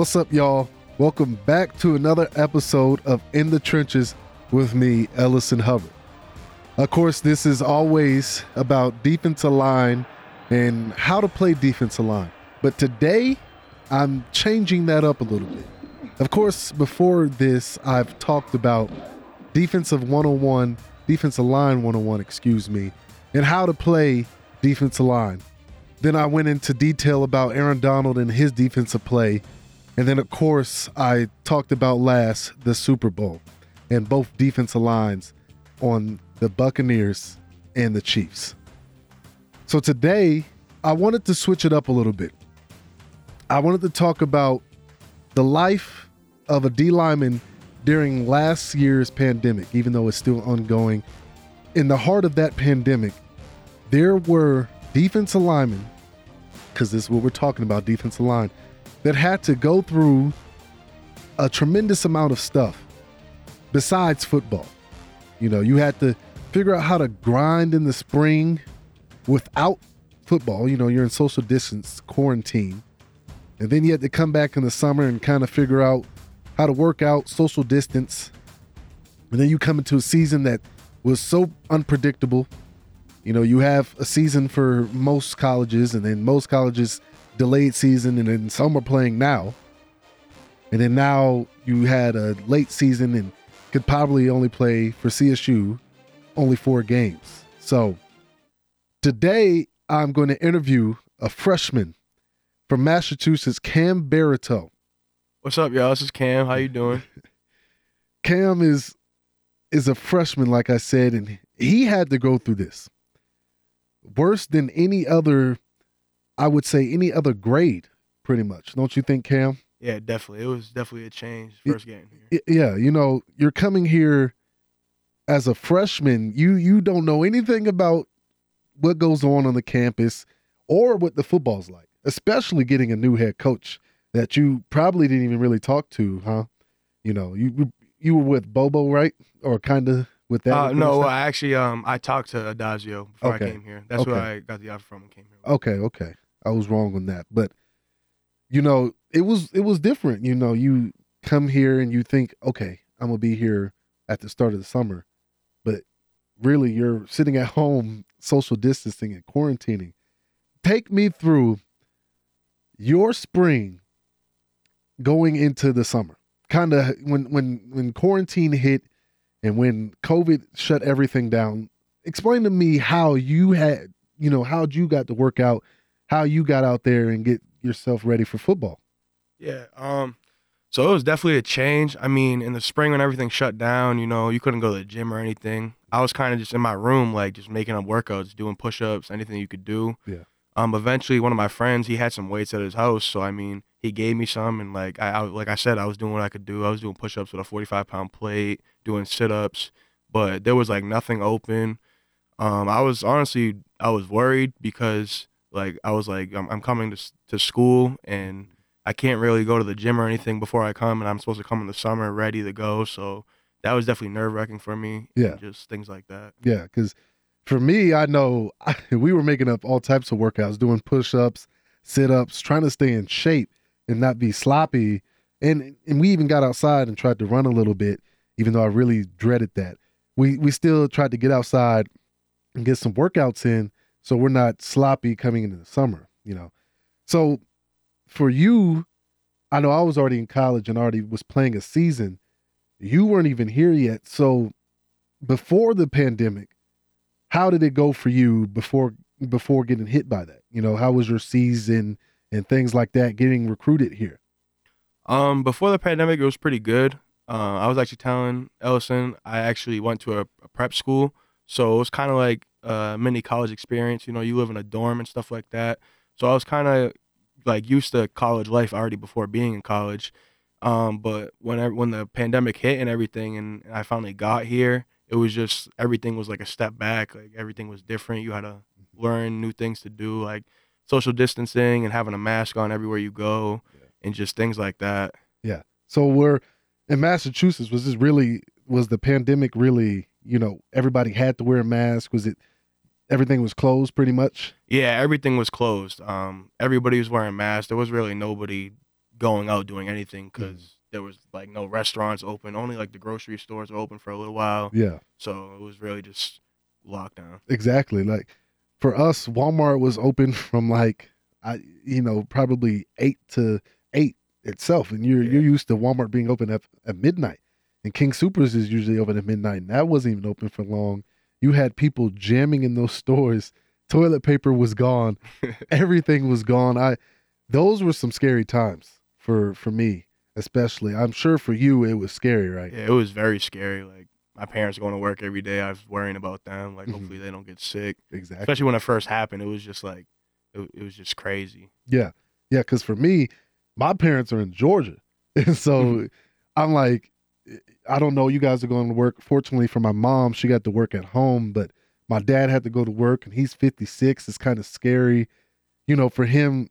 What's up, y'all? Welcome back to another episode of In the Trenches with me, Ellison Hubbard. Of course, this is always about defensive line and how to play defensive line. But today, I'm changing that up a little bit. Of course, before this, I've talked about defensive 101, defensive line 101, excuse me, and how to play defensive line. Then I went into detail about Aaron Donald and his defensive play. And then, of course, I talked about last the Super Bowl and both defensive lines on the Buccaneers and the Chiefs. So today, I wanted to switch it up a little bit. I wanted to talk about the life of a D lineman during last year's pandemic, even though it's still ongoing. In the heart of that pandemic, there were defensive linemen, because this is what we're talking about defensive line, that had to go through a tremendous amount of stuff besides football. You know, you had to figure out how to grind in the spring without football. You know, you're in social distance quarantine. And then you had to come back in the summer and kind of figure out how to work out social distance. And then you come into a season that was so unpredictable. You know, you have a season for most colleges, and then most colleges delayed season, and then some are playing now. And then now you had a late season and could probably only play for CSU only four games. So today I'm going to interview a freshman from Massachusetts, Cam Barito. What's up, y'all? This is Cam. How you doing? Cam is is a freshman, like I said, and he had to go through this. Worse than any other, I would say any other grade, pretty much. Don't you think, Cam? Yeah, definitely. It was definitely a change first game here. Yeah, you know, you're coming here as a freshman. You you don't know anything about what goes on on the campus or what the football's like, especially getting a new head coach that you probably didn't even really talk to, huh? You know, you you were with Bobo, right? Or kind of with that? Uh, no, well, I actually um I talked to Addazio before okay. I came here. That's okay. where I got the offer from and came here. Okay, okay. I was wrong on that. But you know, it was it was different. You know, you come here and you think, okay, I'm gonna be here at the start of the summer. But really you're sitting at home social distancing and quarantining. Take me through your spring going into the summer kind of when when when quarantine hit and when covid shut everything down explain to me how you had you know how you got to work out how you got out there and get yourself ready for football. Yeah um so it was definitely a change. I mean in the spring when everything shut down you know you couldn't go to the gym or anything. I was kind of just in my room like just making up workouts doing push-ups anything you could do. Yeah. Um eventually one of my friends he had some weights at his house so i mean he gave me some, and like I, I like I said, I was doing what I could do. I was doing push-ups with a 45 pound plate, doing sit-ups, but there was like nothing open. Um, I was honestly I was worried because like I was like I'm, I'm coming to to school and I can't really go to the gym or anything before I come, and I'm supposed to come in the summer ready to go. So that was definitely nerve wracking for me. Yeah, just things like that. Yeah, because for me, I know I, we were making up all types of workouts, doing push ups, sit ups, trying to stay in shape and not be sloppy. And and we even got outside and tried to run a little bit, even though I really dreaded that. We we still tried to get outside and get some workouts in so we're not sloppy coming into the summer, you know. So for you, I know I was already in college and already was playing a season. You weren't even here yet. So before the pandemic, how did it go for you before before getting hit by that? You know, how was your season? and things like that getting recruited here? Um, before the pandemic, it was pretty good. Uh, I was actually telling Ellison I actually went to a, a prep school, so it was kind of like a mini college experience. You know, you live in a dorm and stuff like that. So I was kind of like used to college life already before being in college. Um, but when when the pandemic hit and everything, and I finally got here, it was just everything was like a step back. Like everything was different. You had to learn new things to do. Like social distancing and having a mask on everywhere you go yeah. and just things like that. Yeah. So we're in Massachusetts. Was this really was the pandemic really? You know, everybody had to wear a mask. Was it everything was closed pretty much? Yeah, everything was closed. Um, everybody was wearing masks. There was really nobody going out doing anything because there was like no restaurants open. Only like the grocery stores were open for a little while. Yeah, So it was really just lockdown. exactly. Like for us, Walmart was open from like I, you know, probably eight to eight itself, and you're Yeah. you're used to Walmart being open at, at midnight, and King Soopers is usually open at midnight, and that wasn't even open for long. You had people jamming in those stores. Toilet paper was gone. Everything was gone. I, those were some scary times for for me, especially. I'm sure for you it was scary, right? Yeah, it was very scary. Like my parents going to work every day. I was worrying about them. Like Mhm. hopefully they don't get sick. Exactly. Especially when it first happened, it was just like it, it was just crazy. Yeah. Yeah. Cause for me, my parents are in Georgia. And so Mhm. I'm like, I don't know. You guys are going to work. Fortunately for my mom, she got to work at home, but my dad had to go to work and he's 56. It's kind of scary, you know, for him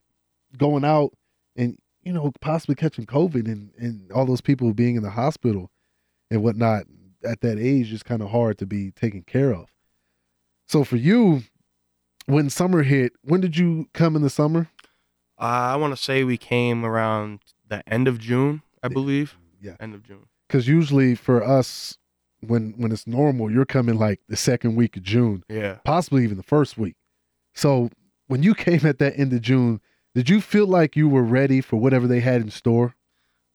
going out and, you know, possibly catching COVID and, and all those people being in the hospital and whatnot at that age is kind of hard to be taken care of. So for you, when summer hit, when did you come in the summer? Uh, I want to say we came around the end of June, I believe. Yeah. End of June. Because usually for us when when it's normal you're coming like the second week of june Yeah. possibly even the first week so when you came at that end of june did you feel like you were ready for whatever they had in store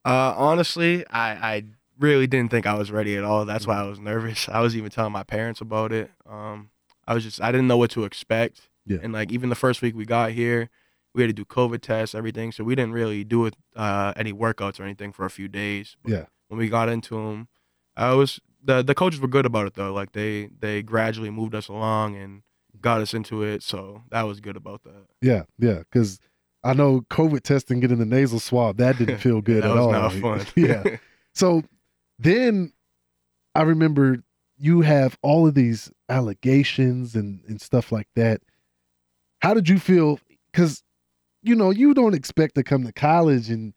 Uh, honestly, I, I really didn't think I was ready at all. That's why I was nervous. I was even telling my parents about it. Um, I was just I didn't know what to expect. Yeah. And like even the first week we got here, we had to do COVID tests, everything. So we didn't really do it, uh, any workouts or anything for a few days. But Yeah. When we got into them, I was the the coaches were good about it though. Like they they gradually moved us along and got us into it. So that was good about that. yeah yeah because i know covid testing getting the nasal swab that didn't feel good that at was all not fun. yeah so then i remember you have all of these allegations and and stuff like that how did you feel because you know you don't expect to come to college and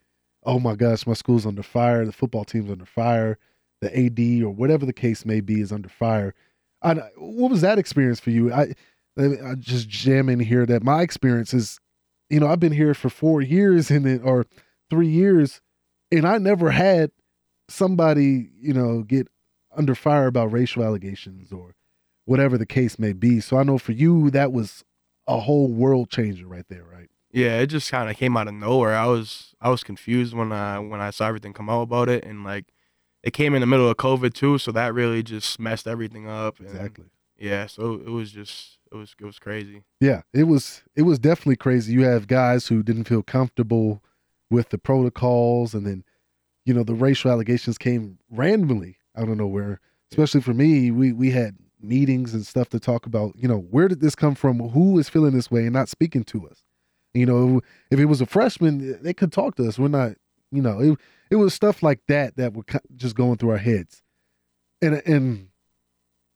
oh my gosh my school's under fire the football team's under fire the ad or whatever the case may be is under fire. I, what was that experience for you? I i just jam in here that my experience is you know i've been here for four years and then or three years and i never had somebody you know get under fire about racial allegations or whatever the case may be. So i know for you that was a whole world changer right there right Yeah, it just kind of came out of nowhere. I was I was confused when I when I saw everything come out about it, and like it came in the middle of COVID too, so that really just messed everything up. and, exactly Yeah, so it was just it was it was crazy. yeah it was it was definitely crazy you have guys who didn't feel comfortable with the protocols and then you know the racial allegations came randomly out of nowhere especially for me we we had meetings and stuff to talk about you know where did this come from who is feeling this way and not speaking to us you know if it was a freshman they could talk to us. We're not you know it, it was stuff like that that were just going through our heads. And and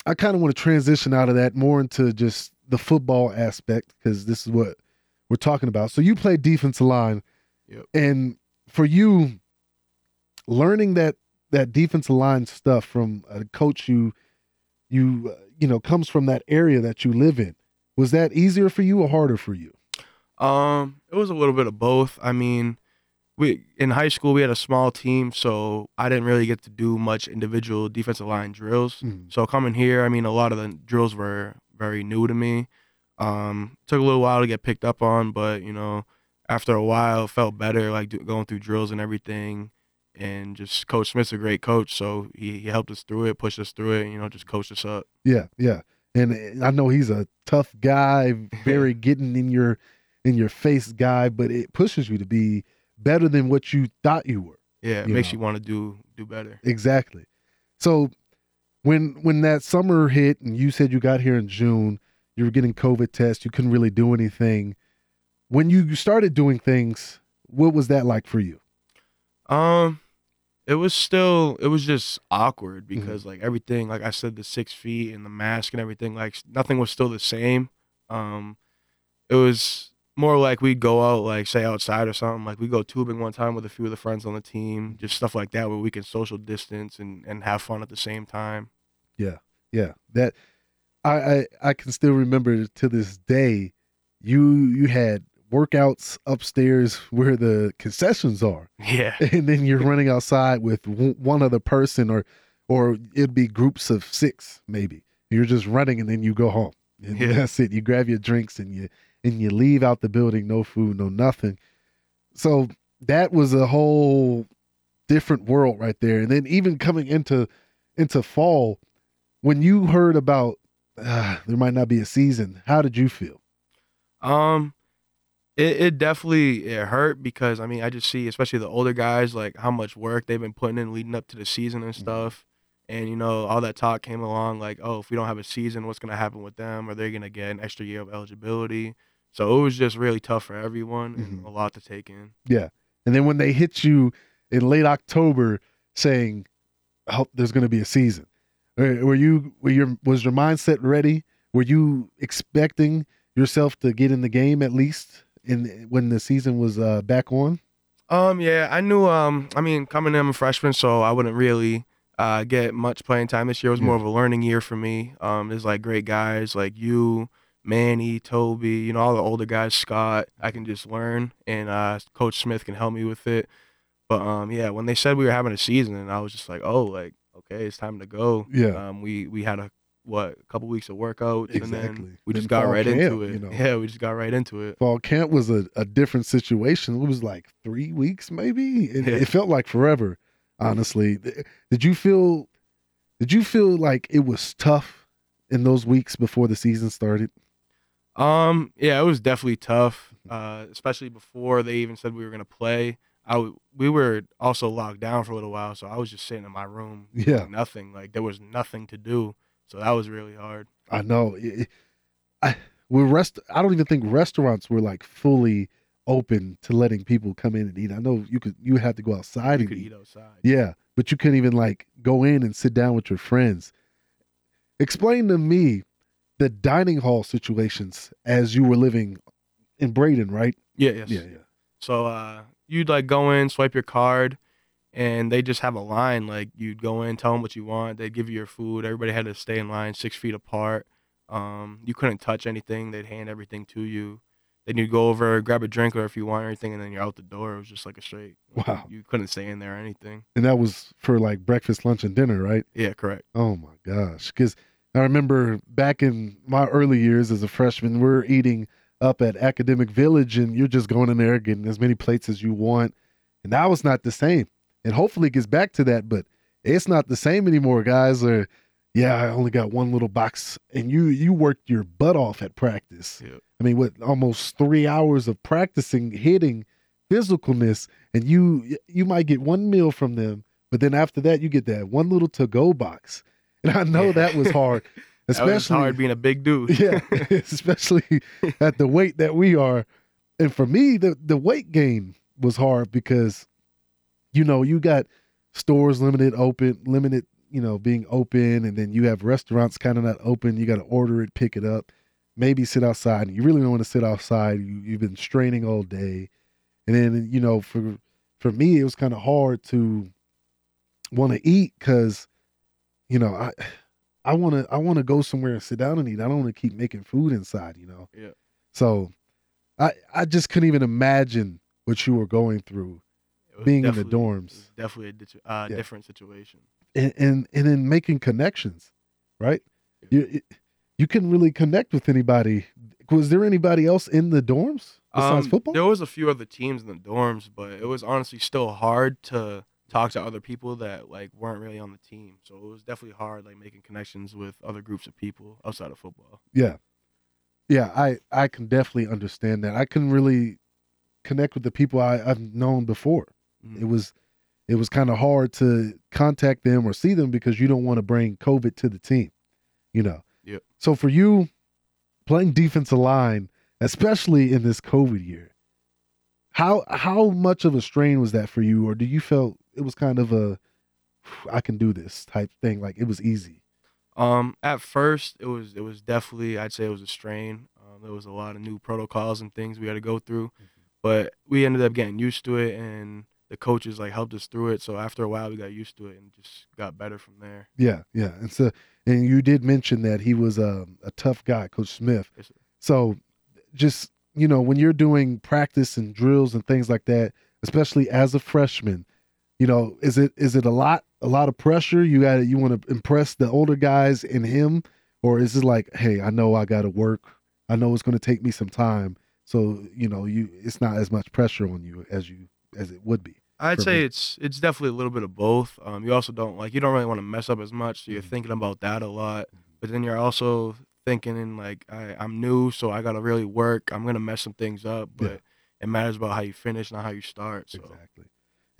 i kind of want to transition out of that more into just the football aspect because this is what we're talking about. So you play defensive line. Yep. and for you learning that that defensive line stuff from a coach you you uh, you know comes from that area that you live in was that easier for you or harder for you Um, it was a little bit of both. I mean, we in high school we had a small team, so I didn't really get to do much individual defensive line drills. Mhm. So coming here, I mean, a lot of the drills were very new to me. Um, took a little while to get picked up on, but you know, after a while, felt better, like do, going through drills and everything. And just Coach Smith's a great coach, so he, he helped us through it, pushed us through it, you know, just coached us up. yeah yeah and uh, i know he's a tough guy very getting in your in your face guy but it pushes you to be better than what you thought you were Yeah, it You makes know. you want to do do better. Exactly. So when when that summer hit and you said you got here in June, you were getting COVID tests, you couldn't really do anything. When you started doing things, what was that like for you? Um, it was still it was just awkward Mm-hmm. because like everything, like I said, the six feet and the mask and everything, like nothing was still the same. Um, it was more like we'd go out, like say outside or something. Like we go tubing one time with a few of the friends on the team, just stuff like that, where we can social distance and and have fun at the same time. Yeah, yeah that I I, I can still remember to this day. You you had workouts upstairs where the concessions are, Yeah. and then you're running outside with w- one other person, or or it'd be groups of six maybe. You're just running, and then you go home. And Yeah. that's it. You grab your drinks and you and you leave out the building, no food, no nothing. So that was a whole different world right there. And then even coming into into fall, when you heard about uh, there might not be a season, how did you feel? Um, it, it definitely it hurt because I mean I just see especially the older guys like how much work they've been putting in leading up to the season and Mhm. stuff, and you know all that talk came along like oh if we don't have a season what's gonna happen with them are they gonna get an extra year of eligibility? So it was just really tough for everyone and Mhm. a lot to take in. Yeah. And then when they hit you in late October saying, "Oh, there's going to be a season," were you were your was your mindset ready? Were you expecting yourself to get in the game at least in when the season was uh, back on? Um, yeah, I knew. Um, I mean, coming in, I'm a freshman, so I wouldn't really uh, get much playing time this year. It was more of a learning year for me. Um, there's like great guys like you, Manny, Toby, you know, all the older guys, Scott. I can just learn, and uh, Coach Smith can help me with it. But um, yeah, when they said we were having a season, and I was just like, oh, like okay, it's time to go. Yeah. Um, we we had a what a couple weeks of workouts, and Exactly. then we Then just got right camp, into it. you know. Yeah, we just got right into it. Fall camp was a, a different situation. It was like three weeks, maybe. It, Yeah. it felt like forever. Honestly, did you feel? Did you feel like it was tough in those weeks before the season started? Um, yeah, it was definitely tough, uh, especially before they even said we were gonna play. I w- we were also locked down for a little while, so I was just sitting in my room, Yeah. nothing. Like there was nothing to do, so that was really hard. I know. It- I we rest. I don't even think restaurants were like fully open to letting people come in and eat. I know you could. You had to go outside You and could eat. eat outside. Yeah, but you couldn't even like go in and sit down with your friends. Explain to me the dining hall situations as you were living in Braden, right? Yeah, yes. Yeah, yeah. So uh, you'd like go in, swipe your card, and they just have a line. Like you'd go in, tell them what you want. they'd give you your food. Everybody had to stay in line six feet apart. Um, you couldn't touch anything. They'd hand everything to you. Then you'd go over, grab a drink or if you want anything, and then you're out the door. It was just like a straight. like, Wow. You couldn't stay in there or anything. And that was for like breakfast, lunch, and dinner, right? Yeah, correct. Oh my gosh. Because I remember back in my early years as a freshman, we're eating up at Academic Village and you're just going in there getting as many plates as you want. And now it's not the same. And hopefully it gets back to that, but it's not the same anymore, guys. Or yeah, I only got one little box. And you you worked your butt off at practice. Yeah. I mean, with almost three hours of practicing hitting physicalness, and you you might get one meal from them, but then after that you get that one little to go box. And I know Yeah. that was hard, That was especially hard being a big dude. yeah, especially at the weight that we are. And for me, the the weight gain was hard because, you know, you got stores limited open, limited, you know, being open, and then you have restaurants kind of not open. You got to order it, pick it up, maybe sit outside. And you really don't want to sit outside. You you've been straining all day, and then you know, for for me, it was kind of hard to want to eat because, you know, I. I want to I want to go somewhere and sit down and eat. I don't want to keep making food inside, you know. Yeah. So, I I just couldn't even imagine what you were going through, Being in the dorms. definitely a uh, Yeah. different situation. and and and then making connections, right? You it- you couldn't really connect with anybody. Was there anybody else in the dorms besides Um, football? There was a few other teams in the dorms, but it was honestly still hard to talk to other people that like weren't really on the team. So it was definitely hard like making connections with other groups of people outside of football. Yeah. Yeah, I I can definitely understand that. I couldn't really connect with the people I, I've known before. Mhm. It was it was kind of hard to contact them or see them because you don't want to bring COVID to the team, you know. Yep. So for you playing defensive line, especially in this COVID year, how how much of a strain was that for you, or do you felt it was kind of a I can do this type thing, like it was easy? Um, at first it was it was definitely I'd say it was a strain. Um, there was a lot of new protocols and things we had to go through, Mm-hmm. but we ended up getting used to it, and the coaches like helped us through it. So after a while, we got used to it and just got better from there. Yeah, yeah. And so, and you did mention that he was a, a tough guy, Coach Smith. Yes. So, just you know, when you're doing practice and drills and things like that, especially as a freshman, you know, is it is it a lot a lot of pressure? You got you want to impress the older guys in him, or is it like, hey, I know I got to work. I know it's going to take me some time, so you know, you it's not as much pressure on you as you as it would be. I'd say me. it's it's definitely a little bit of both. Um, you also don't like you don't really want to mess up as much, so you're Mhm. thinking about that a lot. Mhm. But then you're also thinking in like I, I'm new, so I gotta really work. I'm gonna mess some things up, Yeah. but it matters about how you finish, not how you start. So Exactly.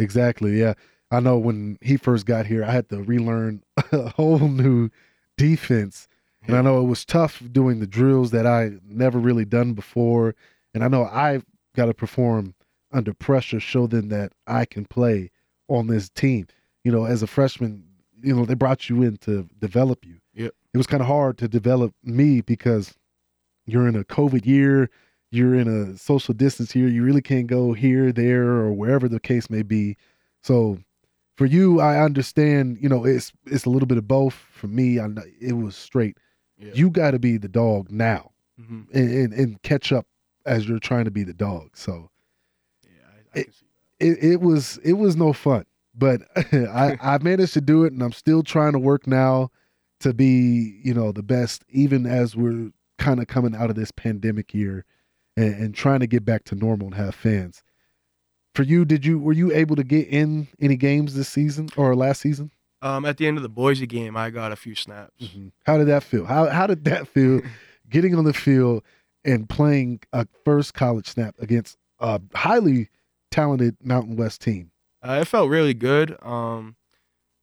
Exactly. Yeah. I know when he first got here, I had to relearn a whole new defense. And I know it was tough doing the drills that I never really done before. And I know I've got to perform under pressure, show them that I can play on this team. You know, as a freshman, you know, they brought you in to develop you. Yep. It was kind of hard to develop me because you're in a COVID year, you're in a social distance here. You really can't go here, there, or wherever the case may be. So for you, I understand, you know, it's it's a little bit of both. For me, I know it was straight. yeah. You got to be the dog now hmm and, and, and catch up as you're trying to be the dog. So yeah, I, I It- can see that. it, it was it was no fun, but I, I managed to do it, and I'm still trying to work now to be you know the best, even as we're kind of coming out of this pandemic year and, and trying to get back to normal and have fans. For you, did you were you able to get in any games this season or last season? Um, at the end of the Boise game, I got a few snaps. How did that feel? How how did that feel? getting on the field and playing a first college snap against a highly talented Mountain West team. Uh, it felt really good. Um,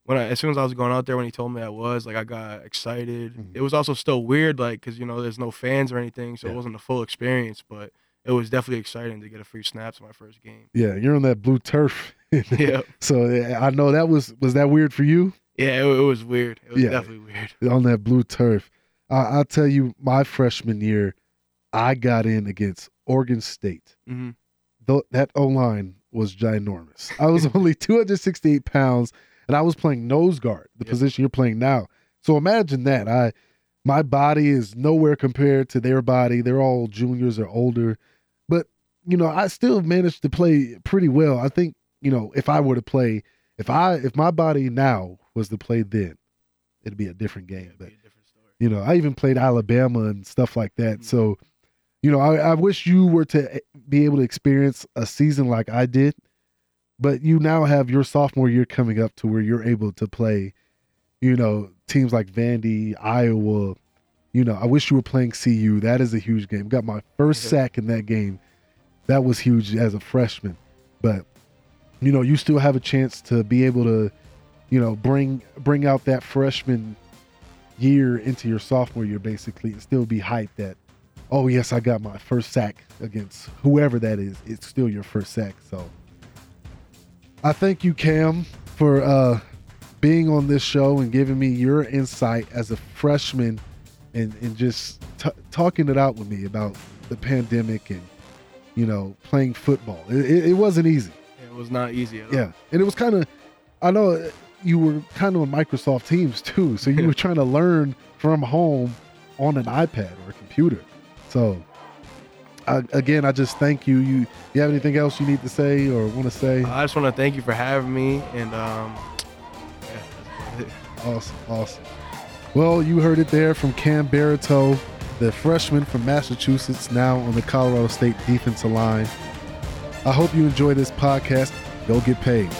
when I, as soon as I was going out there, when he told me I was, like, I got excited. Mhm. It was also still weird, like, cause you know, there's no fans or anything, so Yeah. it wasn't a full experience. But it was definitely exciting to get a few snaps in my first game. Yeah, you're on that blue turf. yeah, So yeah, I know that was was that weird for you yeah, it, it was weird. It was Yeah. definitely weird. on that blue turf. I, I'll tell you, my freshman year, I got in against Oregon State. hmm Th- that O line was ginormous. I was only 268 pounds, and I was playing nose guard, the position you're playing now. So imagine that. I my body is nowhere compared to their body. They're all juniors or older, but you know I still managed to play pretty well. I think you know if I were to play, if I if my body now was to play then, it'd be a different game. it'd But be a different story. you know, I even played Alabama and stuff like that. Mhm. So, you know, I, I wish you were to eh, be able to experience a season like I did, but you now have your sophomore year coming up to where you're able to play, you know, teams like Vandy, Iowa. You know, I wish you were playing CU. That is a huge game. Got my first sack in that game. That was huge as a freshman. But, you know, you still have a chance to be able to, you know, bring bring out that freshman year into your sophomore year basically and still be hyped that oh yes i got my first sack against whoever that is it's still your first sack so i thank you cam for uh being on this show and giving me your insight as a freshman and and just t- talking it out with me about the pandemic and you know playing football it, it, it wasn't easy It was not easy at all. yeah, and it was kind of, I know you were kind of on Microsoft Teams too, so you were trying to learn from home on an iPad or a computer. So, I, again, I just thank you. You, you have anything else you need to say or want to say? I just want to thank you for having me, and um, yeah, that's about it. Awesome, awesome. Well, you heard it there from Cam Barito, the freshman from Massachusetts, now on the Colorado State defensive line. I hope you enjoy this podcast. Go get paid.